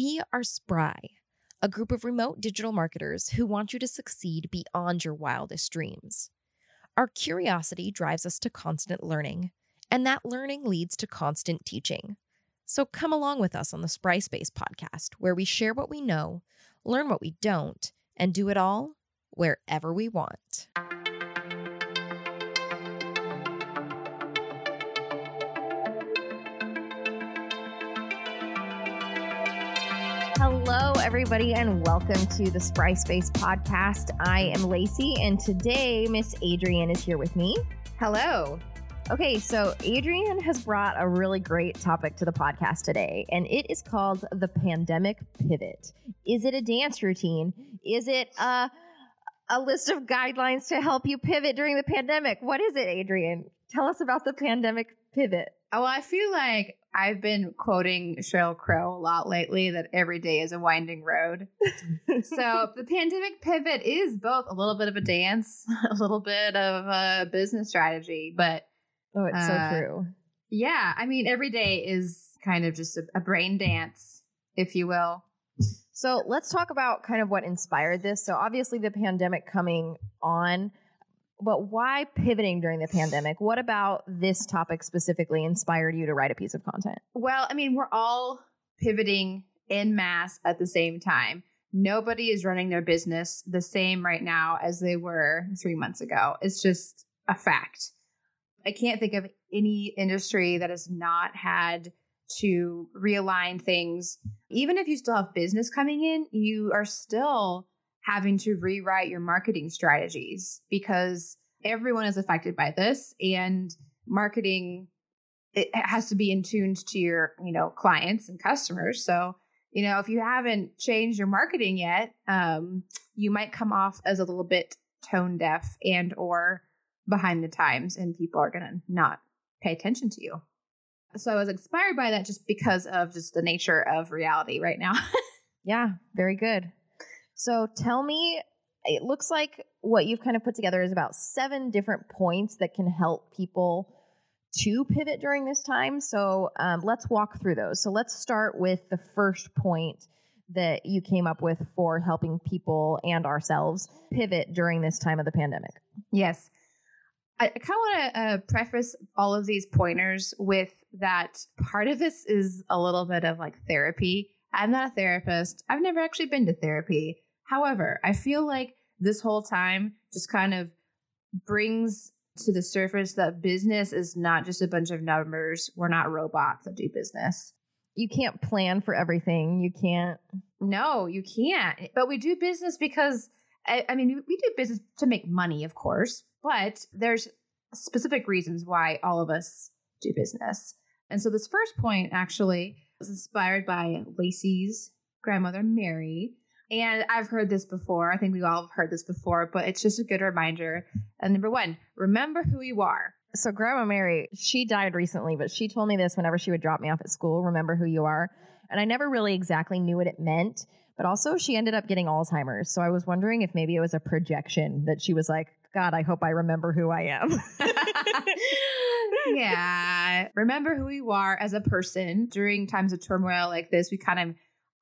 We are Spry, a group of remote digital marketers who want you to succeed beyond your wildest dreams. Our curiosity drives us to constant learning, and that learning leads to constant teaching. So come along with us on the Spry Space podcast, where we share what we know, learn what we don't, and do it all wherever we want. Everybody, and welcome to the Spry Space podcast. I am Lacey, and today Miss Adrian is here with me. Hello. Okay, so Adrian has brought a really great topic to the podcast today, and it is called the pandemic pivot. Is it a dance routine? Is it a a list of guidelines to help you pivot during the pandemic? What is it, Adrian? Tell us about the pandemic pivot. Oh, I feel like I've been quoting Sheryl Crow a lot lately that every day is a winding road. so the pandemic pivot is both a little bit of a dance, a little bit of a business strategy, but oh, it's uh, so true. Yeah, I mean, every day is kind of just a, a brain dance, if you will. So let's talk about kind of what inspired this. So obviously, the pandemic coming on but why pivoting during the pandemic? What about this topic specifically inspired you to write a piece of content? Well, I mean, we're all pivoting in mass at the same time. Nobody is running their business the same right now as they were three months ago. It's just a fact. I can't think of any industry that has not had to realign things. Even if you still have business coming in, you are still having to rewrite your marketing strategies because everyone is affected by this and marketing it has to be in tune to your you know clients and customers. So you know if you haven't changed your marketing yet um, you might come off as a little bit tone deaf and or behind the times and people are going to not pay attention to you. So i was inspired by that just because of just the nature of reality right now. Yeah very good so tell me, it looks like what you've kind of put together is about seven different points that can help people to pivot during this time. So um, let's walk through those. So let's start with the first point that you came up with for helping people and ourselves pivot during this time of the pandemic. Yes. I kind of want to uh, preface all of these pointers with that part of this is a little bit of like therapy. I'm not a therapist. I've never actually been to therapy. However, I feel like this whole time just kind of brings to the surface that business is not just a bunch of numbers. We're not robots that do business. You can't plan for everything. You can't. No, you can't. But we do business because, I, I mean, we do business to make money, of course, but there's specific reasons why all of us do business. And so this first point actually was inspired by Lacey's grandmother, Mary, and I've heard this before. I think we all have heard this before, but it's just a good reminder. And number one, remember who you are. So, Grandma Mary, she died recently, but she told me this whenever she would drop me off at school remember who you are. And I never really exactly knew what it meant. But also, she ended up getting Alzheimer's. So, I was wondering if maybe it was a projection that she was like, God, I hope I remember who I am. yeah. Remember who you are as a person during times of turmoil like this. We kind of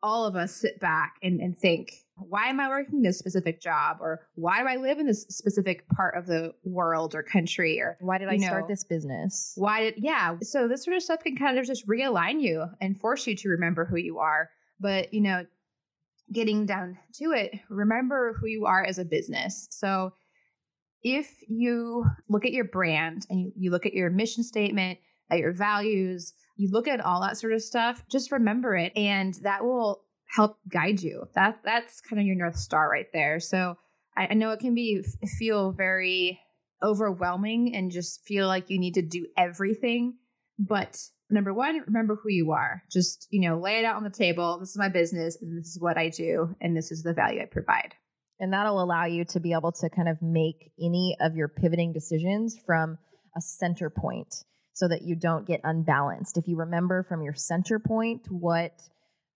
all of us sit back and, and think, why am I working this specific job? Or why do I live in this specific part of the world or country? Or why did I know, start this business? Why did, yeah. So this sort of stuff can kind of just realign you and force you to remember who you are. But, you know, getting down to it, remember who you are as a business. So if you look at your brand and you, you look at your mission statement, at your values, you look at all that sort of stuff, just remember it and that will help guide you. That that's kind of your north star right there. So I, I know it can be feel very overwhelming and just feel like you need to do everything, but number one, remember who you are. Just, you know, lay it out on the table. This is my business and this is what I do and this is the value I provide. And that'll allow you to be able to kind of make any of your pivoting decisions from a center point so that you don't get unbalanced. If you remember from your center point what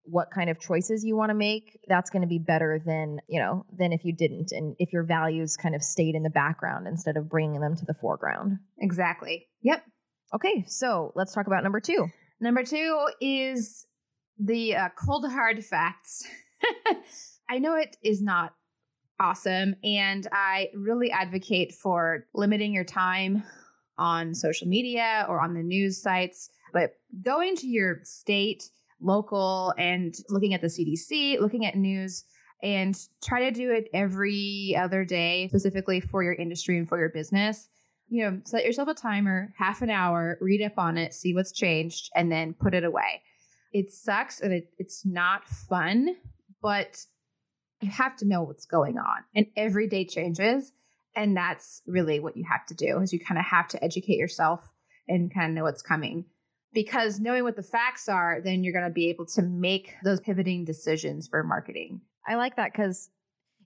what kind of choices you want to make, that's going to be better than, you know, than if you didn't and if your values kind of stayed in the background instead of bringing them to the foreground. Exactly. Yep. Okay, so let's talk about number 2. Number 2 is the uh, cold hard facts. I know it is not awesome, and I really advocate for limiting your time on social media or on the news sites, but going to your state, local, and looking at the CDC, looking at news, and try to do it every other day, specifically for your industry and for your business. You know, set yourself a timer, half an hour, read up on it, see what's changed, and then put it away. It sucks and it, it's not fun, but you have to know what's going on. And every day changes. And that's really what you have to do is you kind of have to educate yourself and kind of know what's coming. Because knowing what the facts are, then you're going to be able to make those pivoting decisions for marketing. I like that because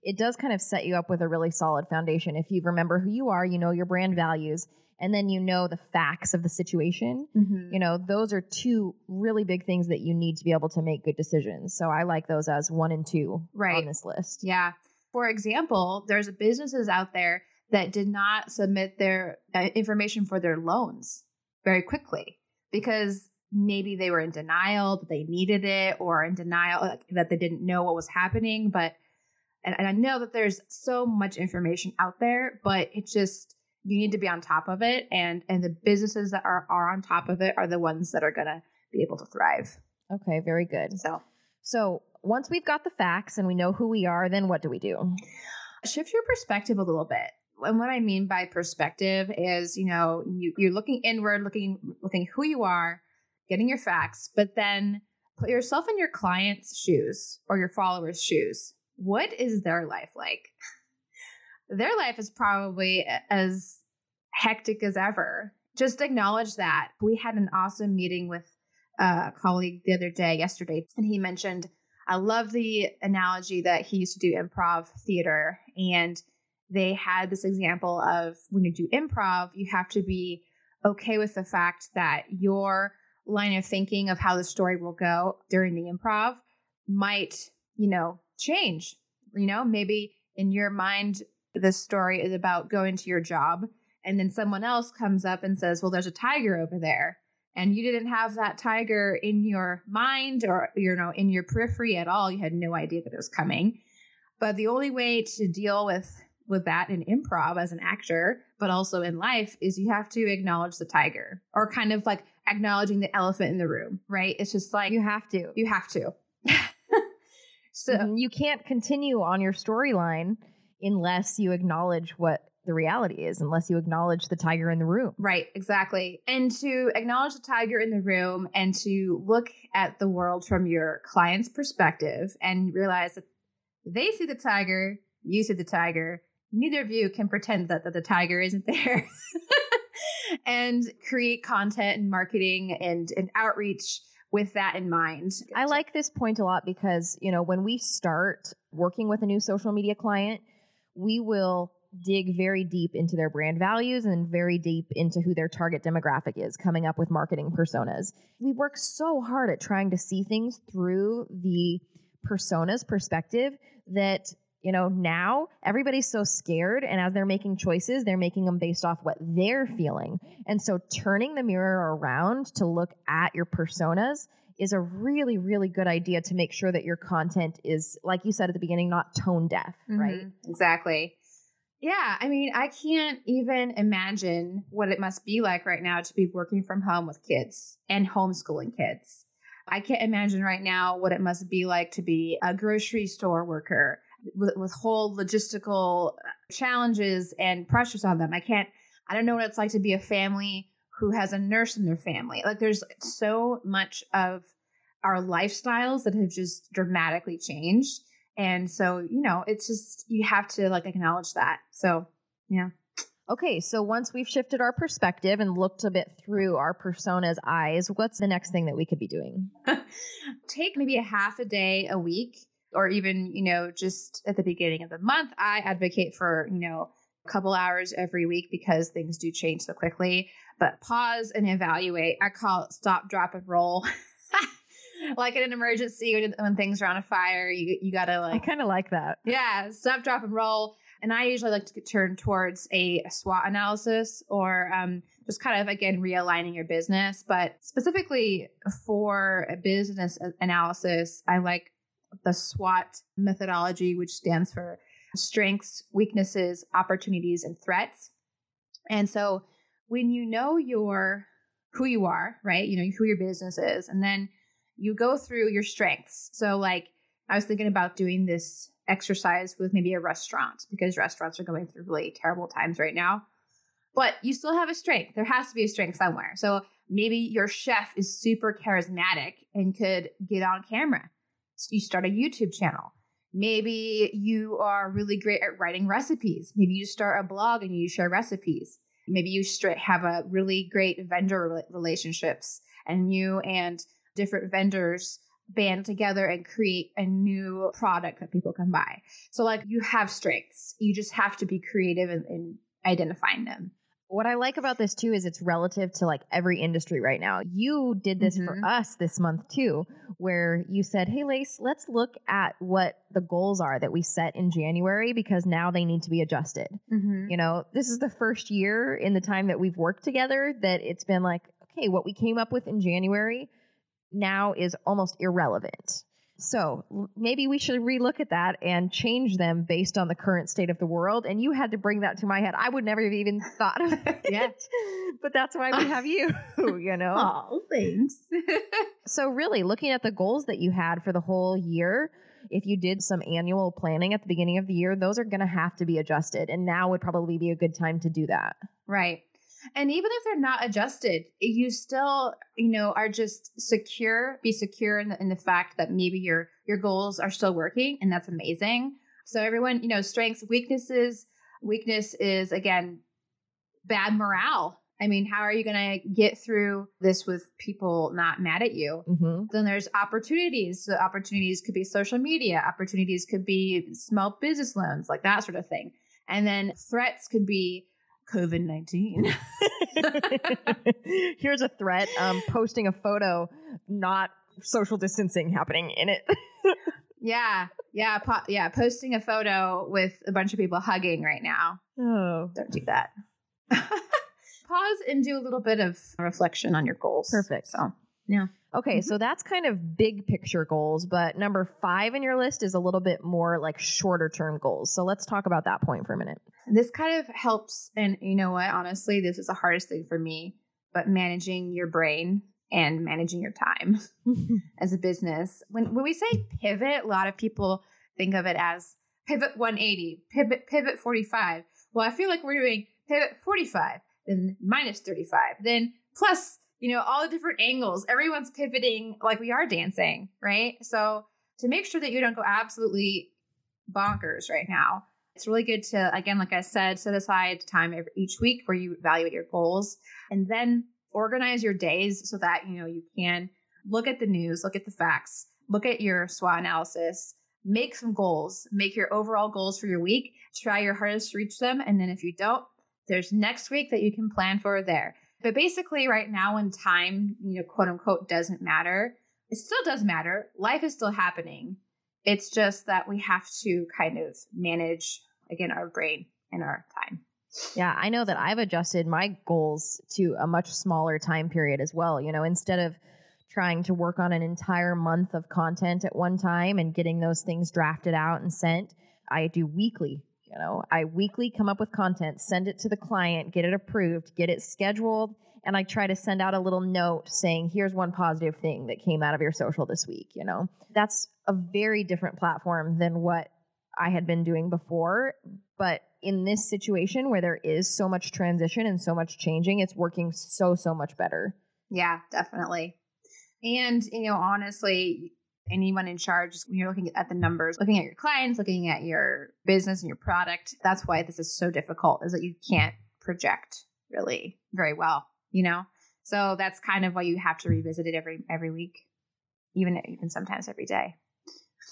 it does kind of set you up with a really solid foundation. If you remember who you are, you know your brand values, and then you know the facts of the situation. Mm-hmm. You know, those are two really big things that you need to be able to make good decisions. So I like those as one and two Right. on this list. Yeah. For example, there's businesses out there that did not submit their uh, information for their loans very quickly because maybe they were in denial that they needed it or in denial like, that they didn't know what was happening. But, and, and I know that there's so much information out there, but it just, you need to be on top of it. And, and the businesses that are, are on top of it are the ones that are going to be able to thrive. Okay, very good. So So once we've got the facts and we know who we are, then what do we do? shift your perspective a little bit. And what I mean by perspective is, you know, you, you're looking inward, looking looking who you are, getting your facts, but then put yourself in your client's shoes or your followers' shoes. What is their life like? Their life is probably as hectic as ever. Just acknowledge that. We had an awesome meeting with a colleague the other day, yesterday, and he mentioned I love the analogy that he used to do improv theater. And they had this example of when you do improv, you have to be okay with the fact that your line of thinking of how the story will go during the improv might, you know, change. You know, maybe in your mind, the story is about going to your job. And then someone else comes up and says, well, there's a tiger over there and you didn't have that tiger in your mind or you know in your periphery at all you had no idea that it was coming but the only way to deal with with that in improv as an actor but also in life is you have to acknowledge the tiger or kind of like acknowledging the elephant in the room right it's just like You have to. you have to so Mhm. you can't continue on your storyline unless you acknowledge what the reality is, unless you acknowledge the tiger in the room. Right, exactly. And to acknowledge the tiger in the room and to look at the world from your client's perspective and realize that they see the tiger, you see the tiger, neither of you can pretend that, that the tiger isn't there. and create content and marketing and, and outreach with that in mind. I like this point a lot because, you know, when we start working with a new social media client, we will dig very deep into their brand values and very deep into who their target demographic is, coming up with marketing personas. We work so hard at trying to see things through the persona's perspective that you know now everybody's so scared and as they're making choices they're making them based off what they're feeling and so turning the mirror around to look at your personas is a really really good idea to make sure that your content is like you said at the beginning not tone deaf right Mhm, Exactly. Yeah, I mean, I can't even imagine what it must be like right now to be working from home with kids and homeschooling kids. I can't imagine right now what it must be like to be a grocery store worker with, with whole logistical uh, challenges and pressures on them. I can't, I don't know what it's like to be a family who has a nurse in their family. Like, there's so much of our lifestyles that have just dramatically changed. And so, you know, it's just, you have to like acknowledge that. So, yeah. okay so once we've shifted our perspective and looked a bit through our persona's eyes what's the next thing that we could be doing Take maybe a half a day a week, or even, you know, just at the beginning of the month. I advocate for, you know, a couple hours every week because things do change so quickly. But pause and evaluate. I call it stop, drop, and roll. like in an emergency when, things are on a fire, you, you gotta like. i kind of like that Yeah, stop, drop, and roll. And I usually like to turn towards a SWOT analysis or um, just kind of again realigning your business. But specifically for a business analysis, I like the SWOT methodology, which stands for strengths, weaknesses, opportunities, and threats. And so when you know your who you are, right? You know who your business is, and then you go through your strengths. So like I was thinking about doing this exercise with maybe a restaurant because restaurants are going through really terrible times right now. But you still have a strength. There has to be a strength somewhere. So maybe your chef is super charismatic and could get on camera. So you start a YouTube channel. Maybe you are really great at writing recipes. Maybe you start a blog and you share recipes. Maybe you have a really great vendor relationships and you and different vendors band together and create a new product that people can buy. So, like, you have strengths. You just have to be creative in, in identifying them. What I like about this too is it's relative to like every industry right now. You did this mm-hmm. for us this month too, where you said, Hey, Lace, let's look at what the goals are that we set in January because now they need to be adjusted. Mm-hmm. You know, this is the first year in the time that we've worked together that it's been like, okay, what we came up with in January now is almost irrelevant. So maybe we should relook at that and change them based on the current state of the world. And you had to bring that to my head. I would never have even thought of it. yeah. But that's why we have you, you know? Oh, thanks. so, really, looking at the goals that you had for the whole year, if you did some annual planning at the beginning of the year, those are going to have to be adjusted. And now would probably be a good time to do that. Right. And even if they're not adjusted, you still, you know, are just secure, be secure in the, in the fact that maybe your your goals are still working and that's amazing. So everyone, you know, strengths, weaknesses, weakness is again bad morale. I mean, how are you going to get through this with people not mad at you? Mm-hmm. Then there's opportunities. So opportunities could be social media, opportunities could be small business loans, like that sort of thing. And then threats could be COVID 19. Here's a threat um, posting a photo, not social distancing happening in it. yeah. Yeah. Po- yeah. Posting a photo with a bunch of people hugging right now. Oh. Don't do that. Pause and do a little bit of reflection on your goals. Perfect. So, yeah. Okay, mm-hmm. so that's kind of big picture goals, but number five in your list is a little bit more like shorter term goals. So let's talk about that point for a minute. This kind of helps. And you know what? Honestly, this is the hardest thing for me, but managing your brain and managing your time as a business. When, when we say pivot, a lot of people think of it as pivot 180, pivot, pivot 45. Well, I feel like we're doing pivot 45, then minus 35, then plus you know, all the different angles. Everyone's pivoting like we are dancing, right? So to make sure that you don't go absolutely bonkers right now, it's really good to, again, like I said, set aside time each week where you evaluate your goals and then organize your days so that, you know, you can look at the news, look at the facts, look at your SWOT analysis, make some goals, make your overall goals for your week, try your hardest to reach them. And then if you don't, there's next week that you can plan for there. But basically, right now, when time, you know, quote unquote, doesn't matter, it still does matter. Life is still happening. It's just that we have to kind of manage, again, our brain and our time. Yeah, I know that I've adjusted my goals to a much smaller time period as well. You know, instead of trying to work on an entire month of content at one time and getting those things drafted out and sent, I do weekly you know, I weekly come up with content, send it to the client, get it approved, get it scheduled, and I try to send out a little note saying, here's one positive thing that came out of your social this week, you know. That's a very different platform than what I had been doing before, but in this situation where there is so much transition and so much changing, it's working so so much better. Yeah, definitely. And you know, honestly, anyone in charge when you're looking at the numbers looking at your clients looking at your business and your product that's why this is so difficult is that you can't project really very well you know? So that's kind of why you have to revisit it every every week even even sometimes every day.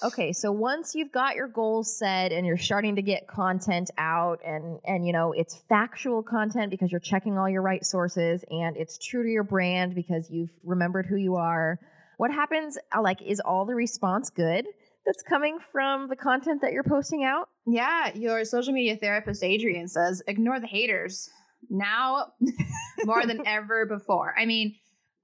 Okay so once you've got your goals set and you're starting to get content out and and you know it's factual content because you're checking all your right sources and it's true to your brand because you've remembered who you are what happens? Uh, like, is all the response good that's coming from the content that you're posting out? Yeah, your social media therapist Adrian says, ignore the haters. now more than ever before. I mean,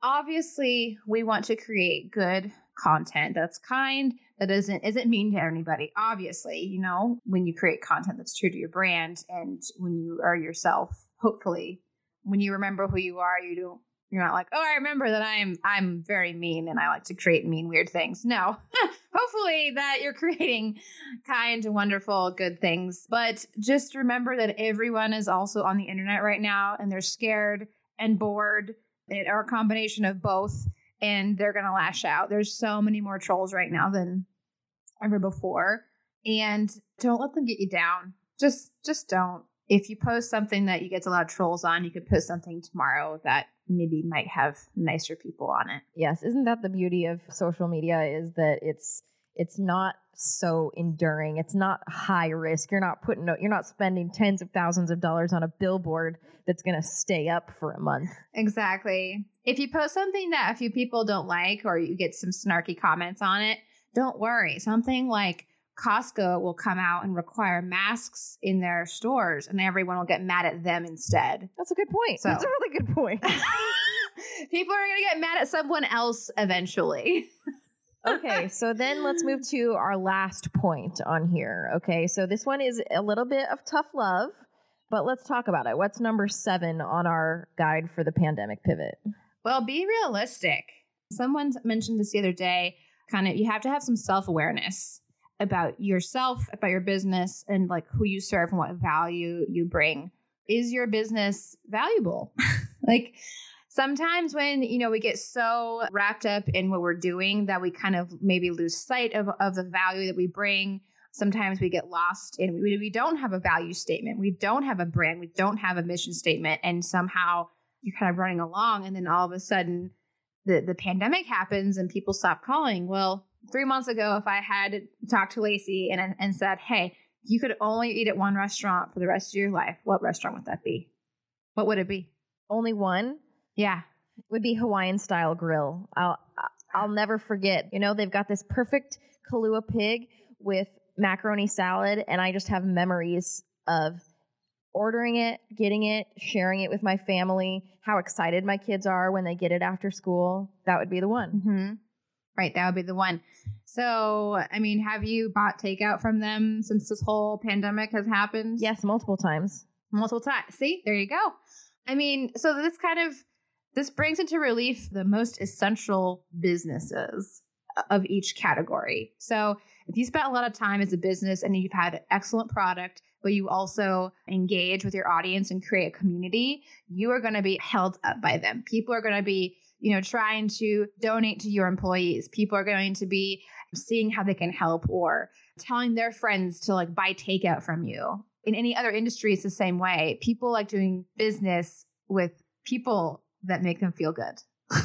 obviously, we want to create good content that's kind, that isn't isn't mean to anybody. Obviously, you know, when you create content that's true to your brand and when you are yourself, hopefully, when you remember who you are, you don't you're not like, oh, I remember that I'm I'm very mean and I like to create mean weird things. No. Hopefully that you're creating kind, wonderful, good things. But just remember that everyone is also on the internet right now and they're scared and bored or a combination of both and they're gonna lash out. There's so many more trolls right now than ever before. And don't let them get you down. Just just don't. If you post something that you get a lot of trolls on, you could post something tomorrow that maybe might have nicer people on it. Yes, isn't that the beauty of social media is that it's it's not so enduring. It's not high risk. You're not putting you're not spending tens of thousands of dollars on a billboard that's going to stay up for a month. Exactly. If you post something that a few people don't like or you get some snarky comments on it, don't worry. Something like Costco will come out and require masks in their stores, and everyone will get mad at them instead. That's a good point. So, That's a really good point. people are going to get mad at someone else eventually. okay, so then let's move to our last point on here. Okay, so this one is a little bit of tough love, but let's talk about it. What's number seven on our guide for the pandemic pivot? Well, be realistic. Someone mentioned this the other day. Kind of, you have to have some self awareness about yourself, about your business, and like who you serve and what value you bring. Is your business valuable? like sometimes when you know we get so wrapped up in what we're doing that we kind of maybe lose sight of, of the value that we bring. Sometimes we get lost and we, we don't have a value statement. We don't have a brand. We don't have a mission statement. And somehow you're kind of running along and then all of a sudden the, the pandemic happens and people stop calling. Well three months ago, if I had talked to Lacey and and said, "Hey, you could only eat at one restaurant for the rest of your life," what restaurant would that be? What would it be? Only one. Yeah, it would be Hawaiian style grill. I'll I'll never forget. You know, they've got this perfect Kalua pig with macaroni salad, and I just have memories of ordering it, getting it, sharing it with my family, how excited my kids are when they get it after school. That would be the one. Mm-hmm. Right, that would be the one. So, I mean, have you bought takeout from them since this whole pandemic has happened? Yes, multiple times. Multiple times. See, there you go. I mean, so this kind of this brings into relief the most essential businesses uh, of each category. So, if you spent a lot of time as a business and you've had excellent product, but you also engage with your audience and create a community, you are going to be held up by them. People are going to be you know, trying to donate to your employees. People are going to be seeing how they can help or telling their friends to like buy takeout from you. In any other industry, it's the same way. People like doing business with people that make them feel good.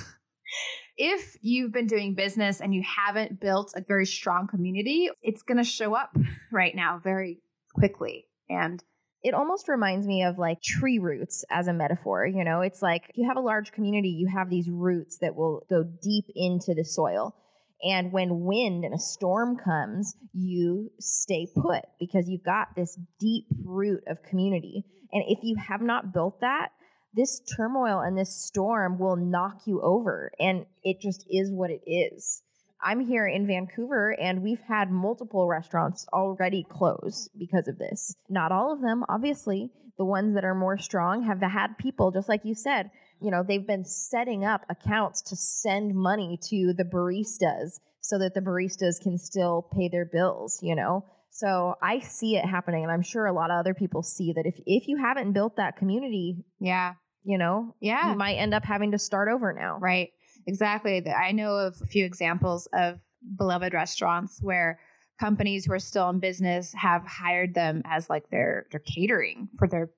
if you've been doing business and you haven't built a very strong community, it's going to show up right now very quickly. And it almost reminds me of like tree roots as a metaphor. You know, it's like you have a large community, you have these roots that will go deep into the soil. And when wind and a storm comes, you stay put because you've got this deep root of community. And if you have not built that, this turmoil and this storm will knock you over. And it just is what it is. I'm here in Vancouver and we've had multiple restaurants already close because of this. Not all of them, obviously. The ones that are more strong have had people, just like you said, you know, they've been setting up accounts to send money to the baristas so that the baristas can still pay their bills, you know? So I see it happening and I'm sure a lot of other people see that if if you haven't built that community, yeah, you know, yeah, you might end up having to start over now. Right. Exactly. I know of a few examples of beloved restaurants where companies who are still in business have hired them as like their their catering for their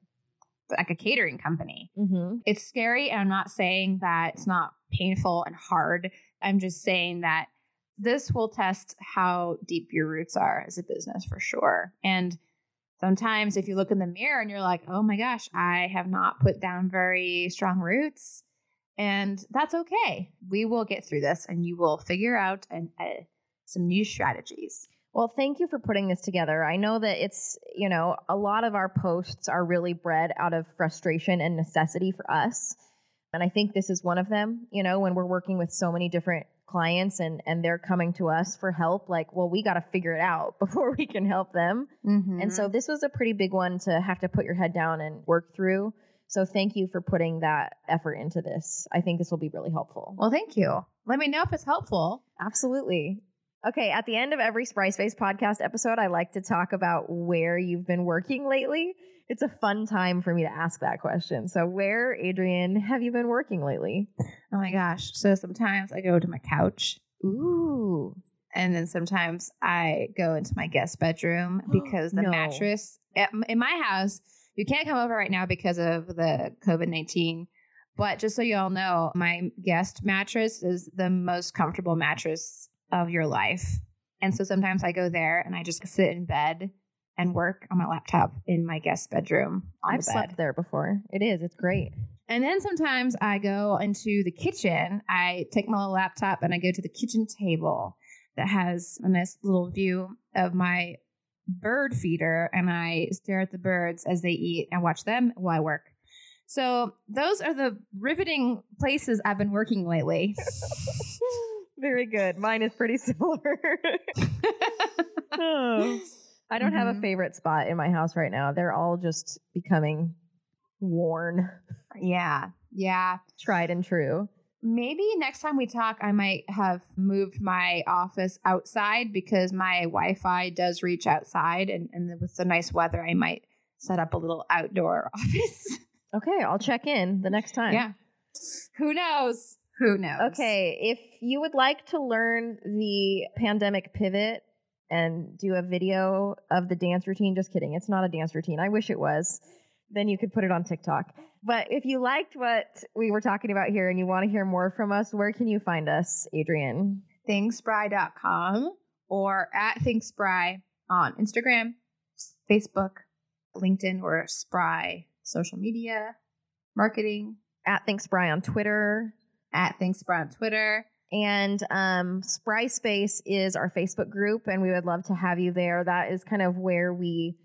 like a catering company. Mm-hmm. It's scary, and I'm not saying that it's not painful and hard. I'm just saying that this will test how deep your roots are as a business for sure. And sometimes if you look in the mirror and you're like, oh my gosh, I have not put down very strong roots, and that's okay. We will get through this and you will figure out an, uh, some new strategies. Well, thank you for putting this together. I know that it's, you know, a lot of our posts are really bred out of frustration and necessity for us. And I think this is one of them, you know, when we're working with so many different clients and and they're coming to us for help like, well, we got to figure it out before we can help them. Mm-hmm. And so this was a pretty big one to have to put your head down and work through. So thank you for putting that effort into this. I think this will be really helpful. well, thank you. Let me know if it's helpful. Absolutely. Okay, at the end of every Spry Space podcast episode, I like to talk about where you've been working lately. It's a fun time for me to ask that question. So, where, Adrian, have you been working lately? Oh my gosh. So sometimes I go to my couch Ooh, and then sometimes I go into my guest bedroom because the No. mattress at- in my house, you can't come over right now because of the COVID 19. But just so you all know, my guest mattress is the most comfortable mattress of your life. And so sometimes I go there and I just sit in bed and work on my laptop in my guest bedroom I've the bed. slept there before. It is, it's great. And then sometimes I go into the kitchen. I take my little laptop and I go to the kitchen table that has a nice little view of my bird feeder and I stare at the birds as they eat and watch them while I work. So those are the riveting places I've been working lately. Very good. Mine is pretty similar. Oh. I don't have a Mhm. favorite spot in my house right now. They're all just becoming worn, yeah. Yeah. tried and true. Maybe next time we talk, I might have moved my office outside because my Wi Fi does reach outside. And, and with the nice weather, I might set up a little outdoor office. Okay, I'll check in the next time. yeah. Who knows? Who knows? Okay, if you would like to learn the pandemic pivot and do a video of the dance routine, just kidding, it's not a dance routine. I wish it was. Then you could put it on TikTok. But if you liked what we were talking about here and you want to hear more from us, where can you find us, Adrian? Thinkspry.com or at Thinkspry on Instagram, Facebook, LinkedIn, or Spry social media, marketing, At Thinkspry on Twitter. at Thinkspry on Twitter. And um, Spry Space is our Facebook group, and we would love to have you there. That is kind of where we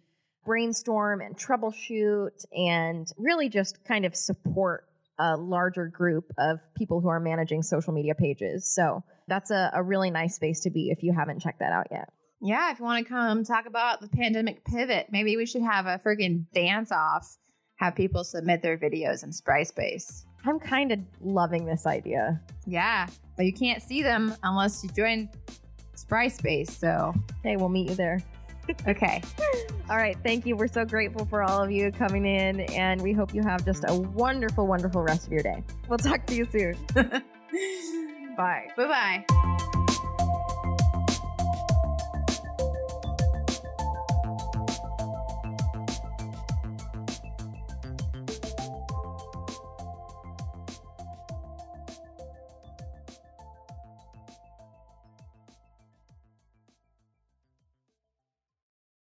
brainstorm and troubleshoot and really just kind of support a larger group of people who are managing social media pages. So that's a, a really nice space to be if you haven't checked that out yet. Yeah, if you want to come talk about the pandemic pivot, maybe we should have a friggin' dance off, have people submit their videos in Spry Space. I'm kind of loving this idea. Yeah, but you can't see them unless you join Spry Space. So, Hey, we'll meet you there. Okay. All right. Thank you. We're so grateful for all of you coming in, and we hope you have just a wonderful, wonderful rest of your day. We'll talk to you soon. bye Bye. bye.